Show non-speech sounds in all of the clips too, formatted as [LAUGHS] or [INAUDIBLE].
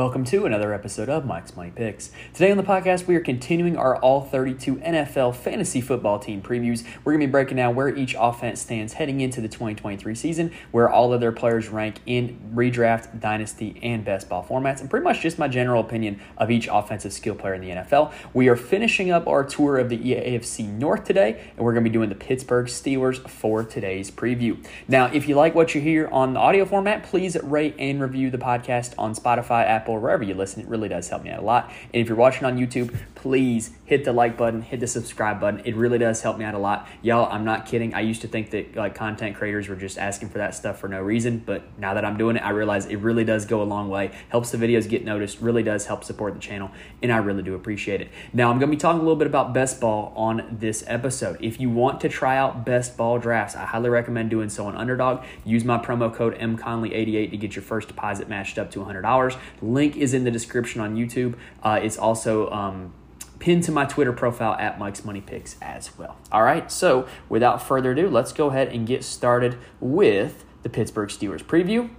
Welcome to another episode of Mike's Money Picks. Today on the podcast, we are continuing our all 32 NFL fantasy football team previews. We're going to be breaking down where each offense stands heading into the 2023 season, where all of their players rank in redraft, dynasty, and best ball formats, and pretty much just my general opinion of each offensive skill player in the NFL. We are finishing up our tour of the AFC North today, and we're going to be doing the Pittsburgh Steelers for today's preview. Now, if you like what you hear on the audio format, please rate and review the podcast on Spotify, Apple, Apple, wherever you listen. It really does help me out a lot. And if you're watching on YouTube, please hit the like button, hit the subscribe button. It really does help me out a lot. Y'all, I'm not kidding. I used to think that like content creators were just asking for that stuff for no reason, but now that I'm doing it, I realize it really does go a long way. Helps the videos get noticed, really does help support the channel, and I really do appreciate it. Now, I'm going to be talking a little bit about best ball on this episode. If you want to try out best ball drafts, I highly recommend doing so on Underdog. Use my promo code MConley88 to get your first deposit matched up to $100. Link is in the description on YouTube. Uh, it's also um, pinned to my Twitter profile at Mike's Money Picks as well. All right, so without further ado, let's go ahead and get started with the Pittsburgh Steelers preview.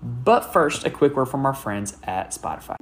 But first, a quick word from our friends at Spotify.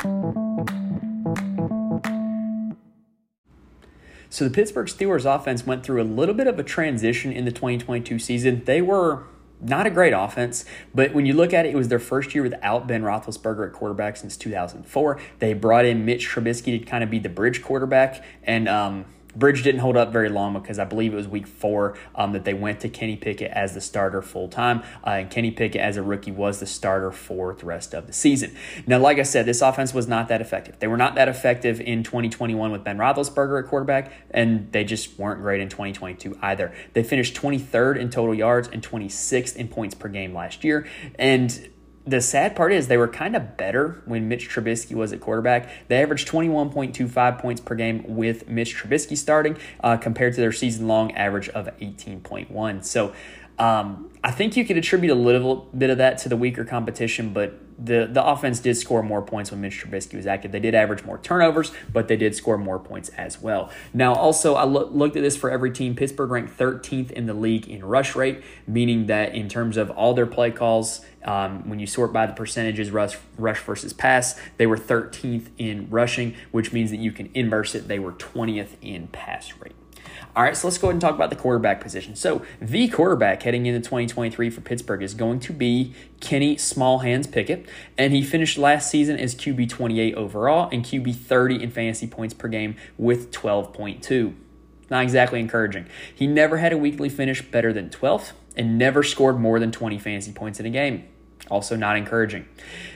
So the Pittsburgh Steelers offense went through a little bit of a transition in the 2022 season. They were not a great offense, but when you look at it, it was their first year without Ben Roethlisberger at quarterback since 2004. They brought in Mitch Trubisky to kind of be the bridge quarterback, and um, Bridge didn't hold up very long because I believe it was week four um, that they went to Kenny Pickett as the starter full time. Uh, and Kenny Pickett, as a rookie, was the starter for the rest of the season. Now, like I said, this offense was not that effective. They were not that effective in 2021 with Ben Roethlisberger at quarterback, and they just weren't great in 2022 either. They finished 23rd in total yards and 26th in points per game last year. And the sad part is they were kind of better when Mitch Trubisky was at quarterback. They averaged 21.25 points per game with Mitch Trubisky starting uh, compared to their season long average of 18.1. So um, I think you could attribute a little bit of that to the weaker competition, but the, the offense did score more points when Mitch Trubisky was active. They did average more turnovers, but they did score more points as well. Now, also, I lo- looked at this for every team. Pittsburgh ranked 13th in the league in rush rate, meaning that in terms of all their play calls, um, when you sort by the percentages, rush, rush versus pass, they were 13th in rushing, which means that you can inverse it. They were 20th in pass rate. All right, so let's go ahead and talk about the quarterback position. So, the quarterback heading into 2023 for Pittsburgh is going to be Kenny Smallhands Pickett, and he finished last season as QB 28 overall and QB 30 in fantasy points per game with 12.2. Not exactly encouraging. He never had a weekly finish better than 12th and never scored more than 20 fantasy points in a game. Also, not encouraging.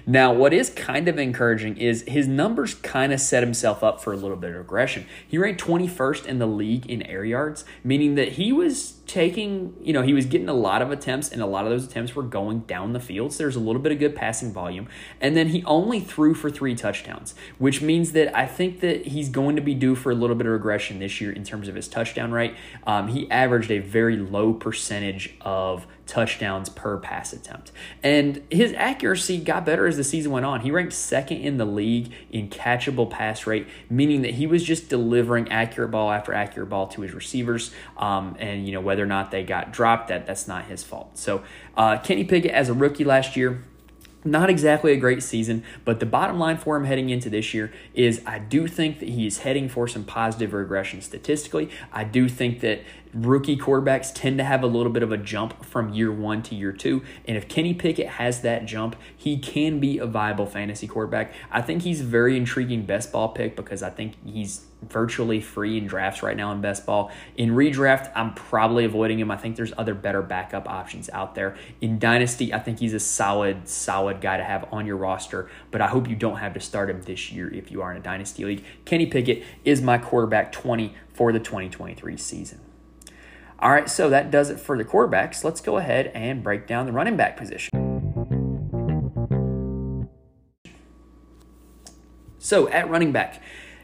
Now, what is kind of encouraging is his numbers kind of set himself up for a little bit of regression. He ranked 21st in the league in air yards, meaning that he was taking, you know, he was getting a lot of attempts, and a lot of those attempts were going down the field. So there's a little bit of good passing volume. And then he only threw for three touchdowns, which means that I think that he's going to be due for a little bit of regression this year in terms of his touchdown rate. Um, he averaged a very low percentage of touchdowns per pass attempt. And his accuracy got better as the season went on. He ranked second in the league in catchable pass rate, meaning that he was just delivering accurate ball after accurate ball to his receivers. Um, and, you know, whether or not they got dropped, that that's not his fault. So, uh, Kenny Pickett, as a rookie last year, not exactly a great season, but the bottom line for him heading into this year is I do think that he is heading for some positive regression statistically. I do think that rookie quarterbacks tend to have a little bit of a jump from year one to year two. And if Kenny Pickett has that jump, he can be a viable fantasy quarterback. I think he's a very intriguing best ball pick because I think he's virtually free in drafts right now in best ball. In redraft, I'm probably avoiding him. I think there's other better backup options out there. In dynasty, I think he's a solid, solid guy to have on your roster, but I hope you don't have to start him this year if you are in a dynasty league. Kenny Pickett is my quarterback 20 for the 2023 season. All right, so that does it for the quarterbacks. Let's go ahead and break down the running back position. So at running back,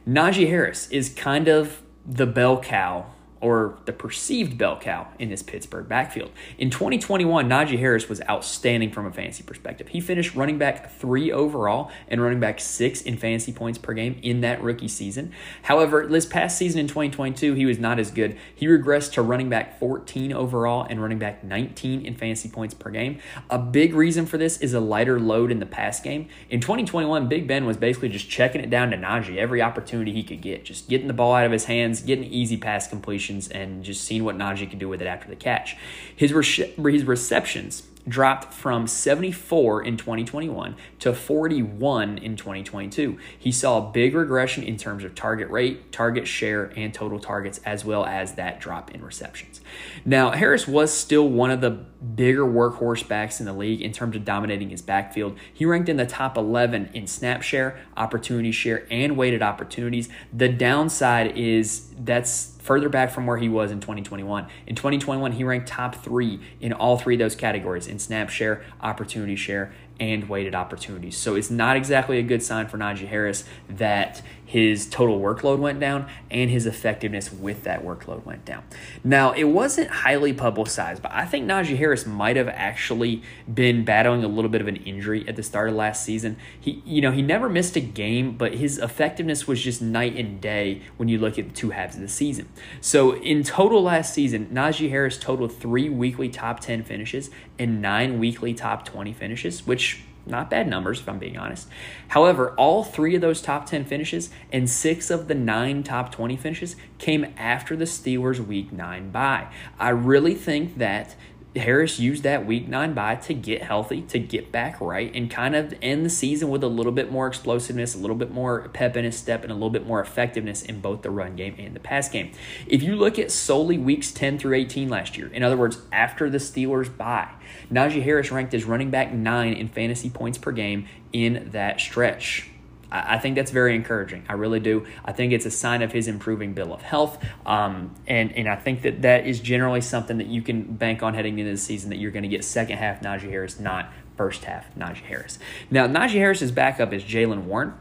Najee Harris is kind of the bell cow or the perceived bell cow in this Pittsburgh backfield. In 2021, Najee Harris was outstanding from a fantasy perspective. He finished running back three overall and running back six in fantasy points per game in that rookie season. However, this past season in 2022, he was not as good. He regressed to running back 14 overall and running back 19 in fantasy points per game. A big reason for this is a lighter load in the pass game. In 2021, Big Ben was basically just checking it down to Najee every opportunity he could get, just getting the ball out of his hands, getting easy pass completions, and just seeing what Najee could do with it after the catch. His, re- his receptions dropped from 74 in 2021 to 41 in 2022. He saw a big regression in terms of target rate, target share, and total targets, as well as that drop in receptions. Now, Harris was still one of the bigger workhorse backs in the league in terms of dominating his backfield. He ranked in the top 11 in snap share, opportunity share, and weighted opportunities. The downside is that's further back from where he was in 2021. In 2021, he ranked top three in all three of those categories in snap share, opportunity share, and weighted opportunities. So it's not exactly a good sign for Najee Harris that his total workload went down and his effectiveness with that workload went down. Now, it wasn't highly publicized, but I think Najee Harris might have actually been battling a little bit of an injury at the start of last season. He, you know, he never missed a game, but his effectiveness was just night and day when you look at the two halves of the season. So in total last season, Najee Harris totaled three weekly top 10 finishes and nine weekly top 20 finishes, which not bad numbers, if I'm being honest. However, all three of those top 10 finishes and six of the nine top 20 finishes came after the Steelers' week nine bye. I really think that Harris used that week nine bye to get healthy, to get back right, and kind of end the season with a little bit more explosiveness, a little bit more pep in his step, and a little bit more effectiveness in both the run game and the pass game. If you look at solely weeks 10 through 18 last year, in other words, after the Steelers bye, Najee Harris ranked as running back nine in fantasy points per game in that stretch. I think that's very encouraging. I really do. I think it's a sign of his improving bill of health. Um, and, and I think that that is generally something that you can bank on heading into the season that you're going to get second half Najee Harris, not first half Najee Harris. Now, Najee Harris's backup is Jaylen Warren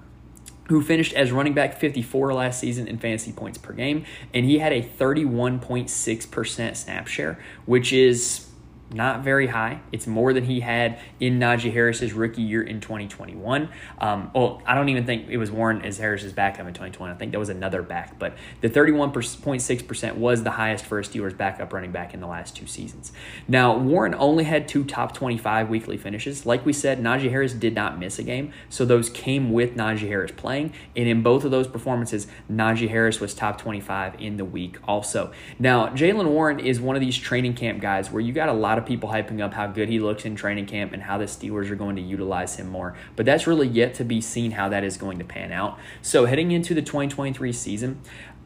who finished as running back 54 last season in fantasy points per game, and he had a 31.6% snap share, which is not very high. It's more than he had in Najee Harris's rookie year in 2021. Um, well, I don't even think it was Warren as Harris's backup in 2020. I think that was another back, but the 31.6% was the highest for a Steelers backup running back in the last two seasons. Now, Warren only had two top 25 weekly finishes. Like we said, Najee Harris did not miss a game, so those came with Najee Harris playing, and in both of those performances, Najee Harris was top 25 in the week also. Now, Jaylen Warren is one of these training camp guys where you got a lot lot people hyping up how good he looks in training camp and how the Steelers are going to utilize him more. But that's really yet to be seen how that is going to pan out. So heading into the 2023 season,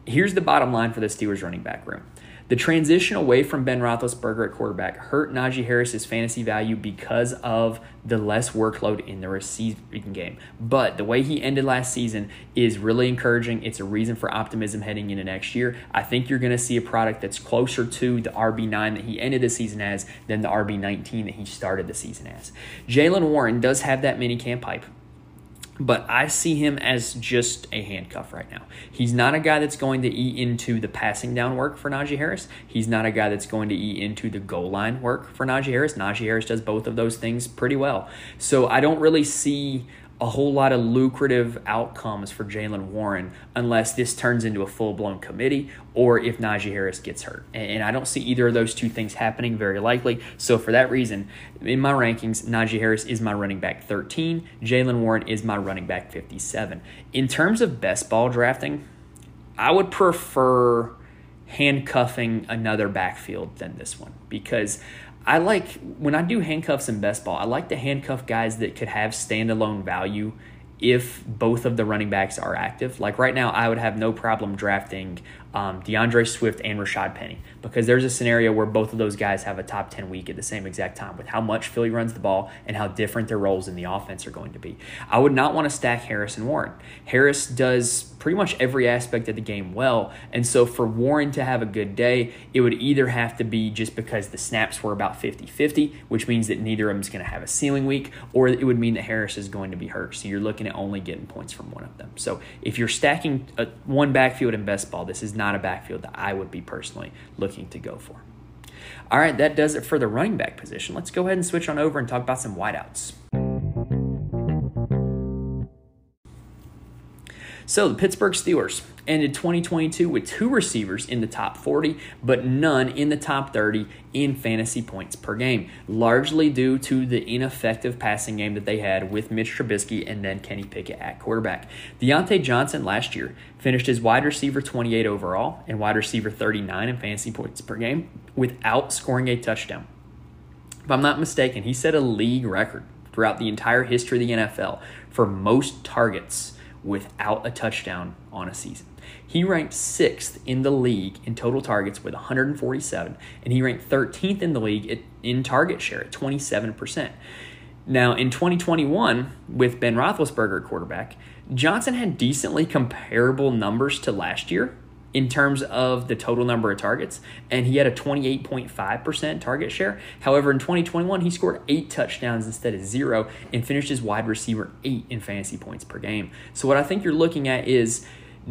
here's the bottom line for the Steelers running back room. The transition away from Ben Roethlisberger at quarterback hurt Najee Harris's fantasy value because of the less workload in the receiving game. But the way he ended last season is really encouraging. It's a reason for optimism heading into next year. I think you're going to see a product that's closer to the RB9 that he ended the season as than the RB19 that he started the season as. Jaylen Warren does have that mini camp hype but I see him as just a handcuff right now. He's not a guy that's going to eat into the passing down work for Najee Harris. He's not a guy that's going to eat into the goal line work for Najee Harris. Najee Harris does both of those things pretty well. So I don't really see a whole lot of lucrative outcomes for Jaylen Warren unless this turns into a full blown committee or if Najee Harris gets hurt. And I don't see either of those two things happening very likely. So for that reason, in my rankings, Najee Harris is my running back 13, Jalen Warren is my running back 57. In terms of best ball drafting, I would prefer handcuffing another backfield than this one because I like when I do handcuffs in best ball, I like to handcuff guys that could have standalone value if both of the running backs are active. Like right now, I would have no problem drafting um, D'Andre Swift and Rashaad Penny because there's a scenario where both of those guys have a top 10 week at the same exact time with how much Philly runs the ball and how different their roles in the offense are going to be. I would not want to stack Harris and Warren. Harris does pretty much every aspect of the game well. And so for Warren to have a good day, it would either have to be just because the snaps were about 50 50, which means that neither of them is going to have a ceiling week, or it would mean that Harris is going to be hurt. So you're looking at only getting points from one of them. So if you're stacking a, one backfield in best ball, this is not a backfield that I would be personally looking to go for. All right, that does it for the running back position. Let's go ahead and switch on over and talk about some wideouts. So the Pittsburgh Steelers ended 2022 with two receivers in the top 40, but none in the top 30 in fantasy points per game, largely due to the ineffective passing game that they had with Mitch Trubisky and then Kenny Pickett at quarterback. Diontae Johnson last year finished as wide receiver 28 overall and wide receiver 39 in fantasy points per game without scoring a touchdown. If I'm not mistaken, he set a league record throughout the entire history of the NFL for most targets without a touchdown on a season. He ranked sixth in the league in total targets with 147, and he ranked 13th in the league in target share at 27%. Now, in 2021, with Ben Roethlisberger quarterback, Johnson had decently comparable numbers to last year, in terms of the total number of targets, and he had a 28.5% target share. However, in 2021, he scored eight touchdowns instead of zero and finished as wide receiver eight in fantasy points per game. So, what I think you're looking at is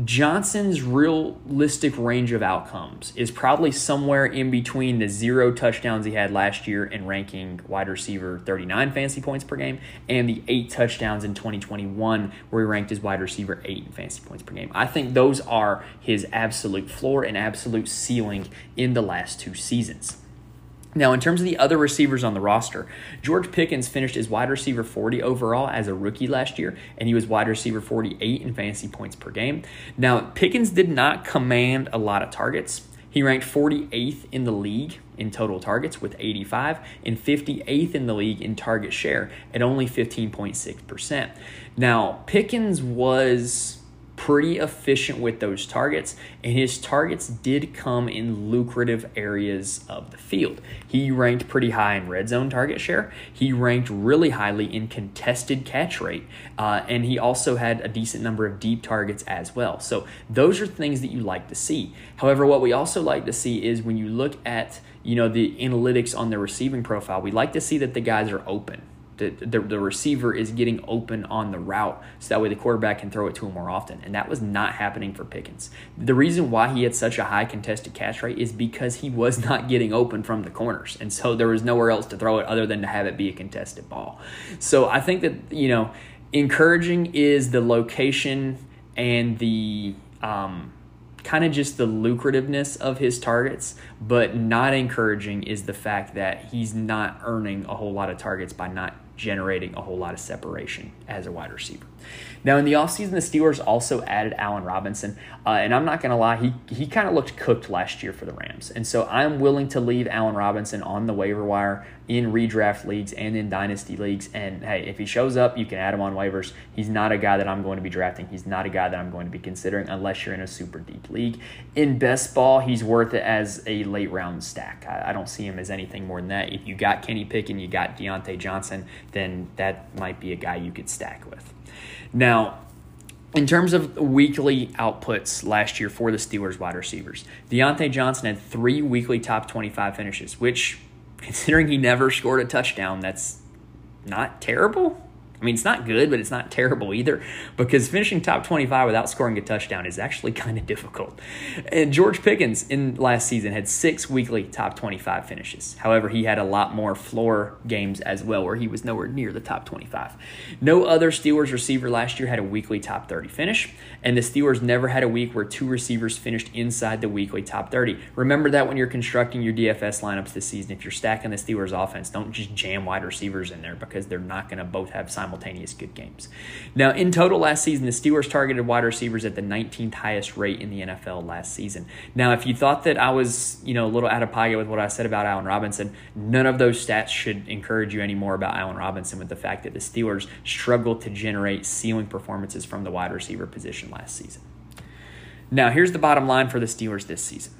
Johnson's realistic range of outcomes is probably somewhere in between the zero touchdowns he had last year and ranking wide receiver 39 fantasy points per game and the eight touchdowns in 2021 where he ranked as wide receiver eight in fantasy points per game. I think those are his absolute floor and absolute ceiling in the last two seasons. Now, in terms of the other receivers on the roster, George Pickens finished as wide receiver 40 overall as a rookie last year, and he was wide receiver 48 in fantasy points per game. Now, Pickens did not command a lot of targets. He ranked 48th in the league in total targets with 85 and 58th in the league in target share at only 15.6%. Now, Pickens was pretty efficient with those targets, and his targets did come in lucrative areas of the field. He ranked pretty high in red zone target share. He ranked really highly in contested catch rate, uh, and he also had a decent number of deep targets as well. So those are things that you like to see. However, what we also like to see is when you look at you know the analytics on the receiving profile, we like to see that the guys are open the, the, the receiver is getting open on the route so that way the quarterback can throw it to him more often. And that was not happening for Pickens. The reason why he had such a high contested catch rate is because he was [LAUGHS] not getting open from the corners. And so there was nowhere else to throw it other than to have it be a contested ball. So I think that, you know, encouraging is the location and the um, kind of just the lucrativeness of his targets, but not encouraging is the fact that he's not earning a whole lot of targets by not generating a whole lot of separation as a wide receiver. Now, in the offseason, the Steelers also added Allen Robinson. Uh, and I'm not going to lie, he, he kind of looked cooked last year for the Rams. And so I'm willing to leave Allen Robinson on the waiver wire in redraft leagues and in dynasty leagues. And hey, if he shows up, you can add him on waivers. He's not a guy that I'm going to be drafting. He's not a guy that I'm going to be considering unless you're in a super deep league. In best ball, he's worth it as a late round stack. I, I don't see him as anything more than that. If you got Kenny Pickett, you got Diontae Johnson, then that might be a guy you could stack with. Now, in terms of weekly outputs last year for the Steelers wide receivers, Diontae Johnson had three weekly top 25 finishes, which, considering he never scored a touchdown, that's not terrible. I mean, it's not good, but it's not terrible either because finishing top 25 without scoring a touchdown is actually [LAUGHS] kind of difficult. And George Pickens in last season had six weekly top 25 finishes. However, he had a lot more floor games as well where he was nowhere near the top 25. No other Steelers receiver last year had a weekly top 30 finish, and the Steelers never had a week where two receivers finished inside the weekly top 30. Remember that when you're constructing your DFS lineups this season, if you're stacking the Steelers offense, don't just jam wide receivers in there because they're not going to both have simultaneous simultaneous good games. Now, in total last season, the Steelers targeted wide receivers at the 19th highest rate in the NFL last season. Now, if you thought that I was, you know, a little out of pocket with what I said about Allen Robinson, none of those stats should encourage you anymore about Allen Robinson with the fact that the Steelers struggled to generate ceiling performances from the wide receiver position last season. Now, here's the bottom line for the Steelers this season.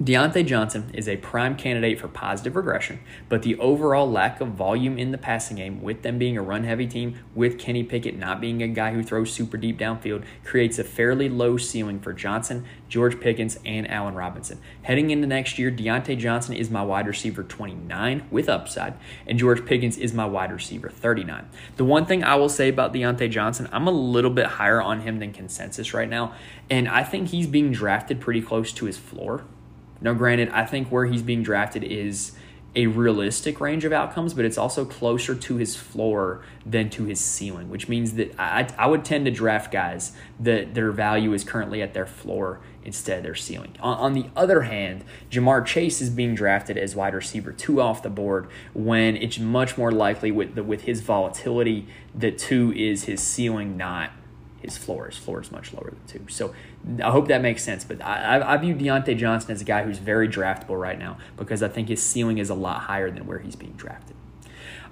Diontae Johnson is a prime candidate for positive regression, but the overall lack of volume in the passing game, with them being a run heavy team, with Kenny Pickett not being a guy who throws super deep downfield, creates a fairly low ceiling for Johnson, George Pickens, and Allen Robinson. Heading into next year, Diontae Johnson is my wide receiver 29 with upside, and George Pickens is my wide receiver 39. The one thing I will say about Diontae Johnson, I'm a little bit higher on him than consensus right now, and I think he's being drafted pretty close to his floor. Now, granted, I think where he's being drafted is a realistic range of outcomes, but it's also closer to his floor than to his ceiling, which means that I, I would tend to draft guys that their value is currently at their floor instead of their ceiling. On, on the other hand, Ja'Marr Chase is being drafted as wide receiver two off the board when it's much more likely with the, with his volatility that two is his ceiling, not his floor. His floor is much lower than two. So I hope that makes sense. But I, I view Diontae Johnson as a guy who's very draftable right now because I think his ceiling is a lot higher than where he's being drafted.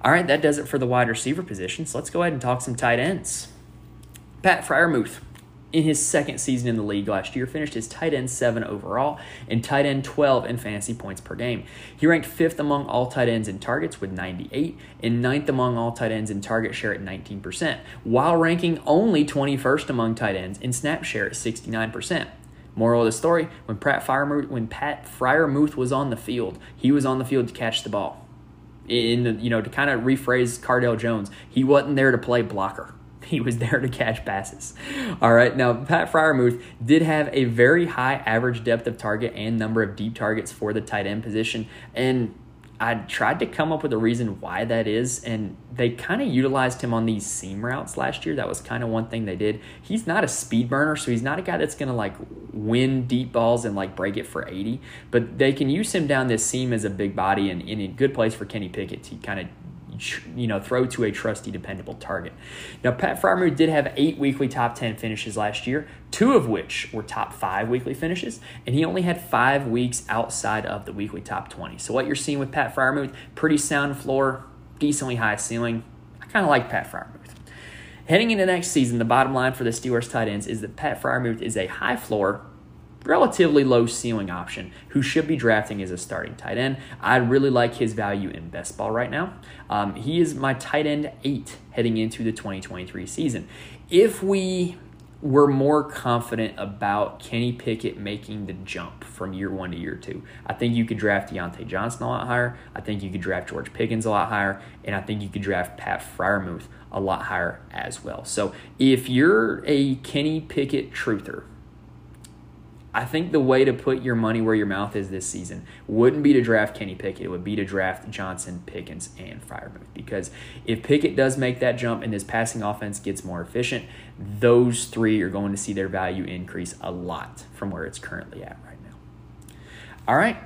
All right, that does it for the wide receiver positions. Let's go ahead and talk some tight ends. Pat Freiermuth in his second season in the league last year, finished his tight end 7 overall and tight end 12 in fantasy points per game. He ranked fifth among all tight ends in targets with 98 and ninth among all tight ends in target share at 19%, while ranking only 21st among tight ends in snap share at 69%. Moral of the story: When Pat Freiermuth, when Pat Freiermuth was on the field, he was on the field to catch the ball. In the, you know, to kind of rephrase Cardale Jones, he wasn't there to play blocker. [LAUGHS] He was there to catch passes. All right. Now, Pat Freiermuth did have a very high average depth of target and number of deep targets for the tight end position. And I tried to come up with a reason why that is, and they kind of utilized him on these seam routes last year. That was kind of one thing they did. He's not a speed burner, so he's not a guy that's going to like win deep balls and like break it for 80, but they can use him down this seam as a big body and in a good place for Kenny Pickett to kind of you know throw to a trusty, dependable target. Now, Pat Freiermuth did have eight weekly top ten finishes last year, two of which were top five weekly finishes, and he only had five weeks outside of the weekly top twenty. So what you're seeing with Pat Freiermuth, pretty sound floor, decently high ceiling. I kind of like Pat Freiermuth. Heading into next season, the bottom line for the Steelers tight ends is that Pat Freiermuth is a high floor relatively low ceiling option who should be drafting as a starting tight end. I really like his value in best ball right now. Um, he is my tight end eight heading into the 2023 season. If we were more confident about Kenny Pickett making the jump from year one to year two. I think you could draft Diontae Johnson a lot higher. I think you could draft George Pickens a lot higher. And I think you could draft Pat Freiermuth a lot higher as well. So if you're a Kenny Pickett truther, I think the way to put your money where your mouth is this season wouldn't be to draft Kenny Pickett. It would be to draft Johnson, Pickens, and Freiermuth. Because if Pickett does make that jump and this passing offense gets more efficient, those three are going to see their value increase a lot from where it's currently at right now. All right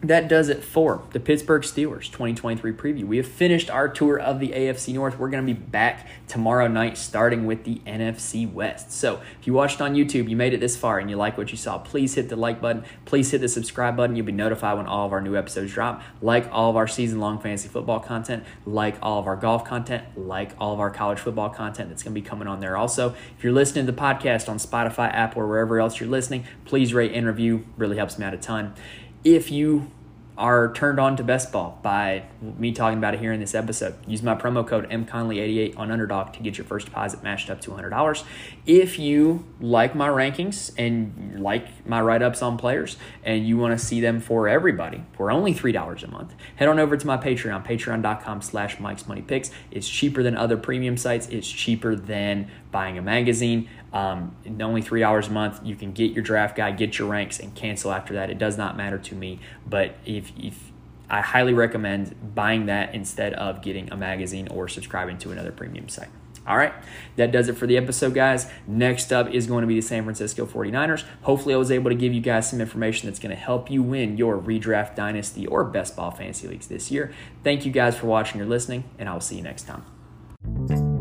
that does it for the Pittsburgh Steelers 2023 preview. We have finished our tour of the AFC North. We're going to be back tomorrow night starting with the NFC West. So, if you watched on YouTube, you made it this far and you like what you saw, please hit the like button. Please hit the subscribe button. You'll be notified when all of our new episodes drop. Like all of our season long fantasy football content, like all of our golf content, like all of our college football content that's going to be coming on there also. If you're listening to the podcast on Spotify, Apple, or wherever else you're listening, please rate and review. Really helps me out a ton if you are turned on to best ball by me talking about it here in this episode. Use my promo code mconley88 on Underdog to get your first deposit matched up to $100. If you like my rankings and like my write ups on players and you want to see them for everybody for only $3 a month, head on over to my Patreon, patreon.com slash Mike's Money Picks. It's cheaper than other premium sites, it's cheaper than buying a magazine. Um, only three dollars a month, you can get your draft guide, get your ranks, and cancel after that. It does not matter to me, but if if I highly recommend buying that instead of getting a magazine or subscribing to another premium site. All right, that does it for the episode, guys. Next up is going to be the San Francisco 49ers. Hopefully, I was able to give you guys some information that's going to help you win your redraft dynasty or best ball fantasy leagues this year. Thank you guys for watching or listening, and I will see you next time.